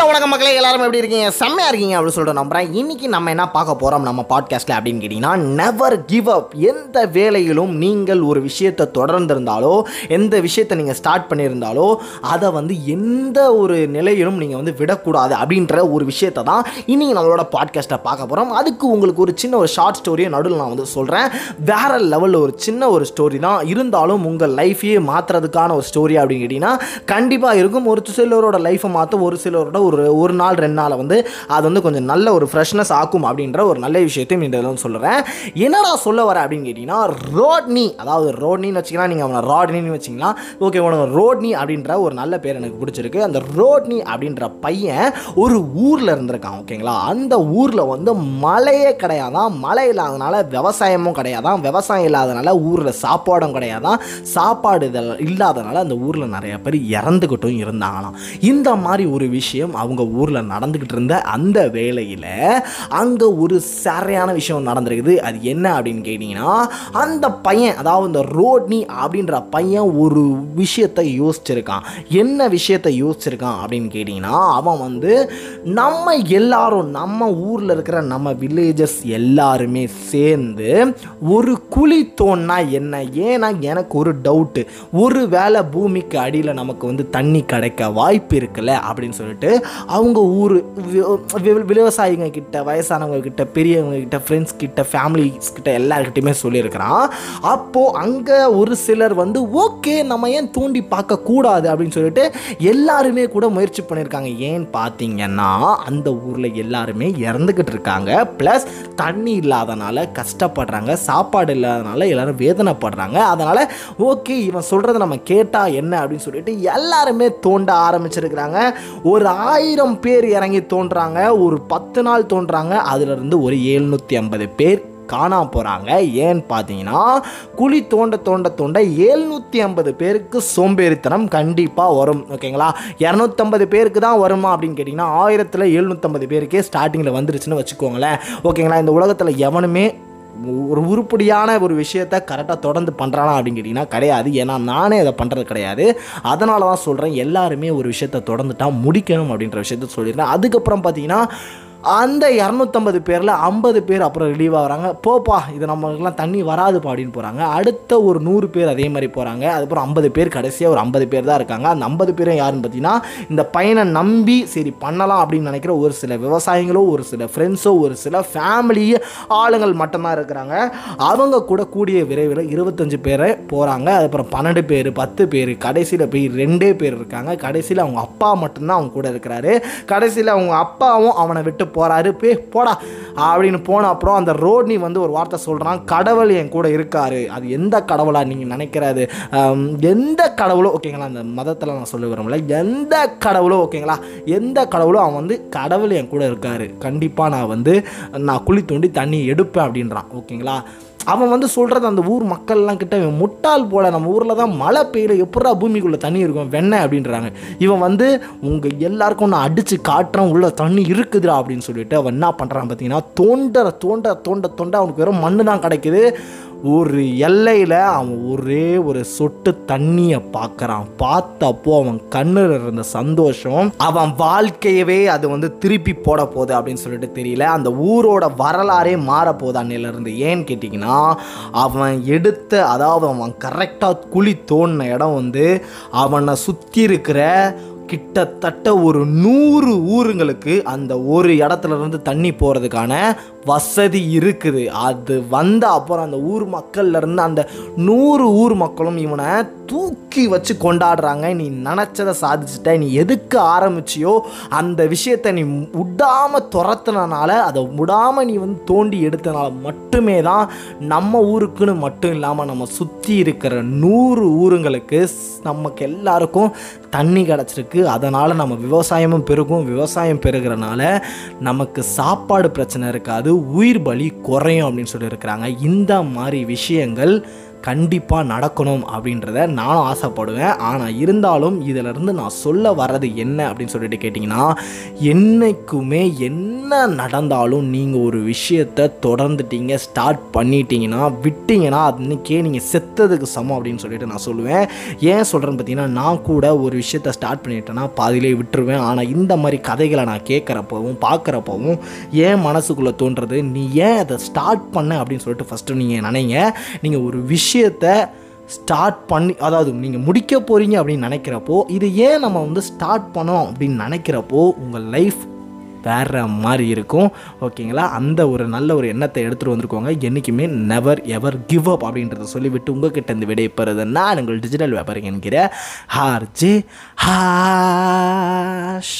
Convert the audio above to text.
Hello வணக்கம் மக்களே எல்லாரும் எப்படி இருக்கீங்க? செம்மையா இருக்கீங்க அப்படின்னு சொல்லிட்டு நம்புறேன். இன்னைக்கு நம்ம என்ன பார்க்க போகிறோம் நம்ம பாட்காஸ்ட்டில் அப்படின்னு கேட்டிங்கன்னா நெவர் கிவ் அப் எந்த வேலையிலும் நீங்கள் ஒரு விஷயத்தை தொடர்ந்திருந்தாலோ எந்த விஷயத்தை நீங்கள் ஸ்டார்ட் பண்ணியிருந்தாலோ அதை வந்து எந்த ஒரு நிலையிலும் நீங்கள் வந்து விடக்கூடாது அப்படின்ற ஒரு விஷயத்தை தான் இன்னைக்கு நம்மளோட பாட்காஸ்ட்டை பார்க்க போகிறோம் அதுக்கு உங்களுக்கு ஒரு சின்ன ஒரு ஷார்ட் ஸ்டோரியை நடுவில் நான் வந்து சொல்கிறேன் வேற லெவலில் ஒரு சின்ன ஒரு ஸ்டோரி தான் இருந்தாலும் உங்கள் லைஃபையே மாற்றுறதுக்கான ஒரு ஸ்டோரி அப்படின்னு கேட்டிங்கன்னா கண்டிப்பாக இருக்கும். ஒரு சிலரோட லைஃப்பை மாற்ற ஒரு சிலரோட ஒரு ஒரு நாள் ரெண்டு நாளை வந்து அது வந்து கொஞ்சம் நல்ல ஒரு ஃப்ரெஷ்னஸ் ஆக்கும் அப்படின்ற ஒரு நல்ல விஷயத்தையும் இந்த இதில் சொல்கிறேன் என்னடா சொல்ல வர அப்படின்னு கேட்டிங்கன்னா ரோட்னி அதாவது ரோட்னின்னு வச்சிங்கன்னா நீங்கள் அவனை ராட்னின்னு வச்சிங்கன்னா ஓகே உனக்கு ரோட்னி அப்படின்ற ஒரு நல்ல பேர் எனக்கு பிடிச்சிருக்கு. அந்த ரோட்னி அப்படின்ற பையன் ஒரு ஊரில் இருந்திருக்கான் ஓகேங்களா அந்த ஊரில் வந்து மழையே கிடையாதான். மழை இல்லாதனால விவசாயமும் கிடையாதான். விவசாயம் இல்லாதனால ஊரில் சாப்பாடும் கிடையாதான். சாப்பாடு இதெல்லாம் இல்லாதனால அந்த ஊரில் நிறைய பேர் இறந்துக்கிட்டும் இருந்தாங்களாம். இந்த மாதிரி ஒரு விஷயம் அவங்க ஊரில் நடந்துக்கிட்டு இருந்த அந்த வேலையில் அங்கே ஒரு சரியான விஷயம் நடந்திருக்குது. அது என்ன அப்படின்னு கேட்டிங்கன்னா அந்த பையன் அதாவது இந்த ரோட்னி அப்படின்ற பையன் ஒரு விஷயத்தை யோசிச்சிருக்கான். என்ன விஷயத்தை யோசிச்சிருக்கான் அப்படின்னு கேட்டிங்கன்னா அவன் வந்து நம்ம எல்லாரும் நம்ம ஊரில் இருக்கிற நம்ம வில்லேஜஸ் எல்லாருமே சேர்ந்து ஒரு குழி தோன்னா என்ன? ஏன்னா எனக்கு ஒரு டவுட்டு ஒரு வேளை பூமிக்கு அடியில் நமக்கு வந்து தண்ணி கிடைக்க வாய்ப்பு இருக்குல்ல அப்படின்னு சொல்லிட்டு அவங்க ஊர் விவசாயிங்க கிட்ட வயசானவங்க கிட்ட பெரியவங்க கிட்ட ஃப்ரெண்ட்ஸ் கிட்ட ஃபேமிலிஸ் கிட்ட எல்லாருக்கிட்டையுமே சொல்லியிருக்கிறான். அப்போது அங்கே ஒரு சிலர் வந்து ஓகே நம்ம ஏன் தூண்டி பார்க்க கூடாது? அப்படின்னு சொல்லிட்டு எல்லாருமே கூட முயற்சி பண்ணியிருக்காங்க. ஏன்னு பார்த்தீங்கன்னா அந்த ஊரில் எல்லாருமே இறந்துக்கிட்டு இருக்காங்க. ப்ளஸ் தண்ணி இல்லாதனால கஷ்டப்படுறாங்க. சாப்பாடு இல்லாதனால எல்லாரும் வேதனைப்படுறாங்க. அதனால் ஓகே இவன் சொல்கிறத நம்ம கேட்டால் என்ன? அப்படின்னு சொல்லிட்டு எல்லாருமே தோண்ட ஆரம்பிச்சிருக்கிறாங்க. ஒரு ஆயிரம் ஆயிரம் பேர் இறங்கி தோன்றாங்க ஒரு பத்து நாள் தோன்றாங்க அதுலேருந்து ஒரு எழுநூற்றி ஐம்பது பேர் காணாம போகிறாங்க ஏன்னு பார்த்தீங்கன்னா குழி தோண்ட தோண்ட தோண்ட எழுநூற்றி ஐம்பது பேருக்கு சோம்பேறித்தனம் கண்டிப்பாக வரும் ஓகேங்களா? இரநூத்தம்பது பேருக்கு தான் வருமா அப்படின்னு கேட்டிங்கன்னா ஆயிரத்தில் எழுநூற்றம்பது பேருக்கே ஸ்டார்டிங்கில் வந்துருச்சுன்னு வச்சுக்கோங்களேன் ஓகேங்களா? இந்த உலகத்தில் எவனுமே ஒரு உருப்படியான ஒரு விஷயத்த கரெக்டாக தொடர்ந்து பண்ணுறானா அப்படின்னு கேட்டிங்கன்னா கிடையாது. ஏன்னா நானே அதை பண்ணுறது கிடையாது. அதனால தான் சொல்கிறேன் எல்லாருமே ஒரு விஷயத்த தொடர்ந்துட்டால் முடிக்கணும் அப்படின்ற விஷயத்த சொல்லியிருந்தேன். அதுக்கப்புறம் பார்த்தீங்கன்னா அந்த இரநூத்தம்பது பேரில் ஐம்பது பேர் அப்புறம் ரிலீவ் ஆகிறாங்க. போப்பா இது நம்மளுக்குலாம் தண்ணி வராது அப்படின்னு போகிறாங்க அடுத்த ஒரு நூறு பேர் அதே மாதிரி போகிறாங்க அதுக்கப்புறம் ஐம்பது பேர் கடைசியாக ஒரு ஐம்பது பேர் தான் இருக்காங்க. அந்த ஐம்பது பேரும் யாருன்னு பார்த்தீங்கன்னா இந்த பையனை நம்பி சரி பண்ணலாம் அப்படின்னு நினைக்கிற ஒரு சில விவசாயிகளோ ஒரு சில ஃப்ரெண்ட்ஸோ ஒரு சில ஃபேமிலி ஆளுங்கள் மட்டும்தான் இருக்கிறாங்க. அவங்க கூட கூடிய விரைவில் இருபத்தஞ்சு பேர் போகிறாங்க அதுக்கப்புறம் பன்னெண்டு பேர் பத்து பேர் கடைசியில் போய் ரெண்டே பேர் இருக்காங்க. கடைசியில் அவங்க அப்பா மட்டும்தான் அவங்க கூட இருக்கிறாரு. கடைசியில் அவங்க அப்பாவும் அவனை விட்டு போகிறாரு பே போடா. அப்படின்னு போன அப்புறம் அந்த ரோட்னி வந்து ஒரு வார்த்தை சொல்கிறான் கடவுள் என் கூட இருக்காரு. அது எந்த கடவுளாக நீங்கள் நினைக்கிறாரு எந்த கடவுளோ ஓகேங்களா அந்த மதத்தில் நான் சொல்ல விரும்பல. எந்த கடவுளோ ஓகேங்களா எந்த கடவுளோ அவன் வந்து கடவுள் என் கூட இருக்காரு. கண்டிப்பாக நான் வந்து நான் குழி தோண்டி தண்ணி எடுப்பேன் அப்படின்றான். ஓகேங்களா? அவன் வந்து சொல்கிறது அந்த ஊர் மக்கள்லாம் கிட்ட இவன் முட்டாள் போல நம்ம ஊரில் தான் மழை பெய்யல எப்படா பூமிக்குள்ளே தண்ணி இருக்கும் வெண்ணெய் அப்படின்றாங்க. இவன் வந்து உங்கள் எல்லாருக்கும் நான் அடித்து காட்டுறேன் உள்ள தண்ணி இருக்குதுடா அப்படின்னு சொல்லிட்டு அவன் என்ன பண்ணுறான் பார்த்தீங்கன்னா தோண்ட தோண்ட தோண்ட தோண்ட அவனுக்கு வெறும் மண்ணு தான் கிடைக்குது. ஒரு எல்லையில் அவன் ஒரே ஒரு சொட்டு தண்ணியை பார்க்குறான் பார்த்தப்போ அவன் கண்ணில் இருந்த சந்தோஷம் அவன் வாழ்க்கையவே அது வந்து திருப்பி போட போகுது அப்படின்னு சொல்லிட்டு தெரியல. அந்த ஊரோட வரலாறே மாற போகுது அன்னையிலேருந்து ஏன்னு கேட்டிங்கன்னா அவன் எடுத்த அதாவது அவன் கரெக்டாக குழி தோண்டின இடம் வந்து அவனை சுற்றி இருக்கிற கிட்டத்தட்ட ஒரு நூறு ஊருங்களுக்கு அந்த ஒரு இடத்துல இருந்து தண்ணி போகிறதுக்கான வசதி இருக்குது. அது வந்த அப்புறம் அந்த ஊர் மக்கள்லேருந்து அந்த நூறு ஊர் மக்களும் இவனை தூக்கி வச்சு கொண்டாடுறாங்க. நீ நினச்சதை சாதிச்சிட்ட. நீ எதுக்கு ஆரம்பிச்சியோ அந்த விஷயத்தை நீ விடாமல் துரத்துனனால அதை விடாமல் நீ வந்து தோண்டி எடுத்தனால மட்டுமே தான் நம்ம ஊருக்குன்னு மட்டும் இல்லாமல் நம்ம சுற்றி இருக்கிற நூறு ஊருங்களுக்கு ஸ்- நமக்கு எல்லாருக்கும் தண்ணி கிடச்சிருக்கு. அதனால் நம்ம விவசாயமும் பெருகும். விவசாயம் பெருகிறனால நமக்கு சாப்பாடு பிரச்சனை இருக்காது. உயிர் பலி குறையும் அப்படின்னு சொல்லியிருக்கிறாங்க. இந்த மாதிரி விஷயங்கள் கண்டிப்பாக நடக்கணும் அப்படின்றத நானும் ஆசைப்படுவேன். ஆனால் இருந்தாலும் இதிலிருந்து நான் சொல்ல வர்றது என்ன அப்படின்னு சொல்லிட்டு கேட்டிங்கன்னா என்றைக்குமே என்ன நடந்தாலும் நீங்கள் ஒரு விஷயத்தை தொடர்ந்துட்டீங்க ஸ்டார்ட் பண்ணிட்டீங்கன்னா அது இன்னைக்கே நீங்கள் செத்ததுக்கு சமம் அப்படின்னு சொல்லிட்டு நான் சொல்லுவேன். ஏன் சொல்கிறேன்னு பார்த்தீங்கன்னா நான் கூட ஒரு விஷயத்தை ஸ்டார்ட் பண்ணிட்டேன்னா பாதியிலே விட்டுருவேன். ஆனால் இந்த மாதிரி கதைகளை நான் கேட்குறப்பவும் பார்க்குறப்பவும் ஏன் மனசுக்குள்ளே தோன்றது நீ ஏன் அதை ஸ்டார்ட் பண்ண அப்படின்னு சொல்லிட்டு ஃபஸ்ட்டு நீங்கள் நினைங்க. நீங்கள் ஒரு விஷயம் விஷயத்தை ஸ்டார்ட் பண்ணி அதாவது நீங்கள் முடிக்க போகிறீங்க அப்படின்னு நினைக்கிறப்போ இது ஏன் நம்ம வந்து ஸ்டார்ட் பண்ணோம் அப்படின்னு நினைக்கிறப்போ உங்கள் லைஃப் வேற மாதிரி இருக்கும். ஓகேங்களா அந்த ஒரு நல்ல ஒரு எண்ணத்தை எடுத்துகிட்டு வந்திருக்கோங்க. என்றைக்குமே நெவர் எவர் கிவ் அப் அப்படின்றத சொல்லிவிட்டு உங்ககிட்ட இருந்து விடைபெறுது நான் உங்கள் டிஜிட்டல் வியாபாரி என்கிற ஹார்ஜே ஹாஷ்.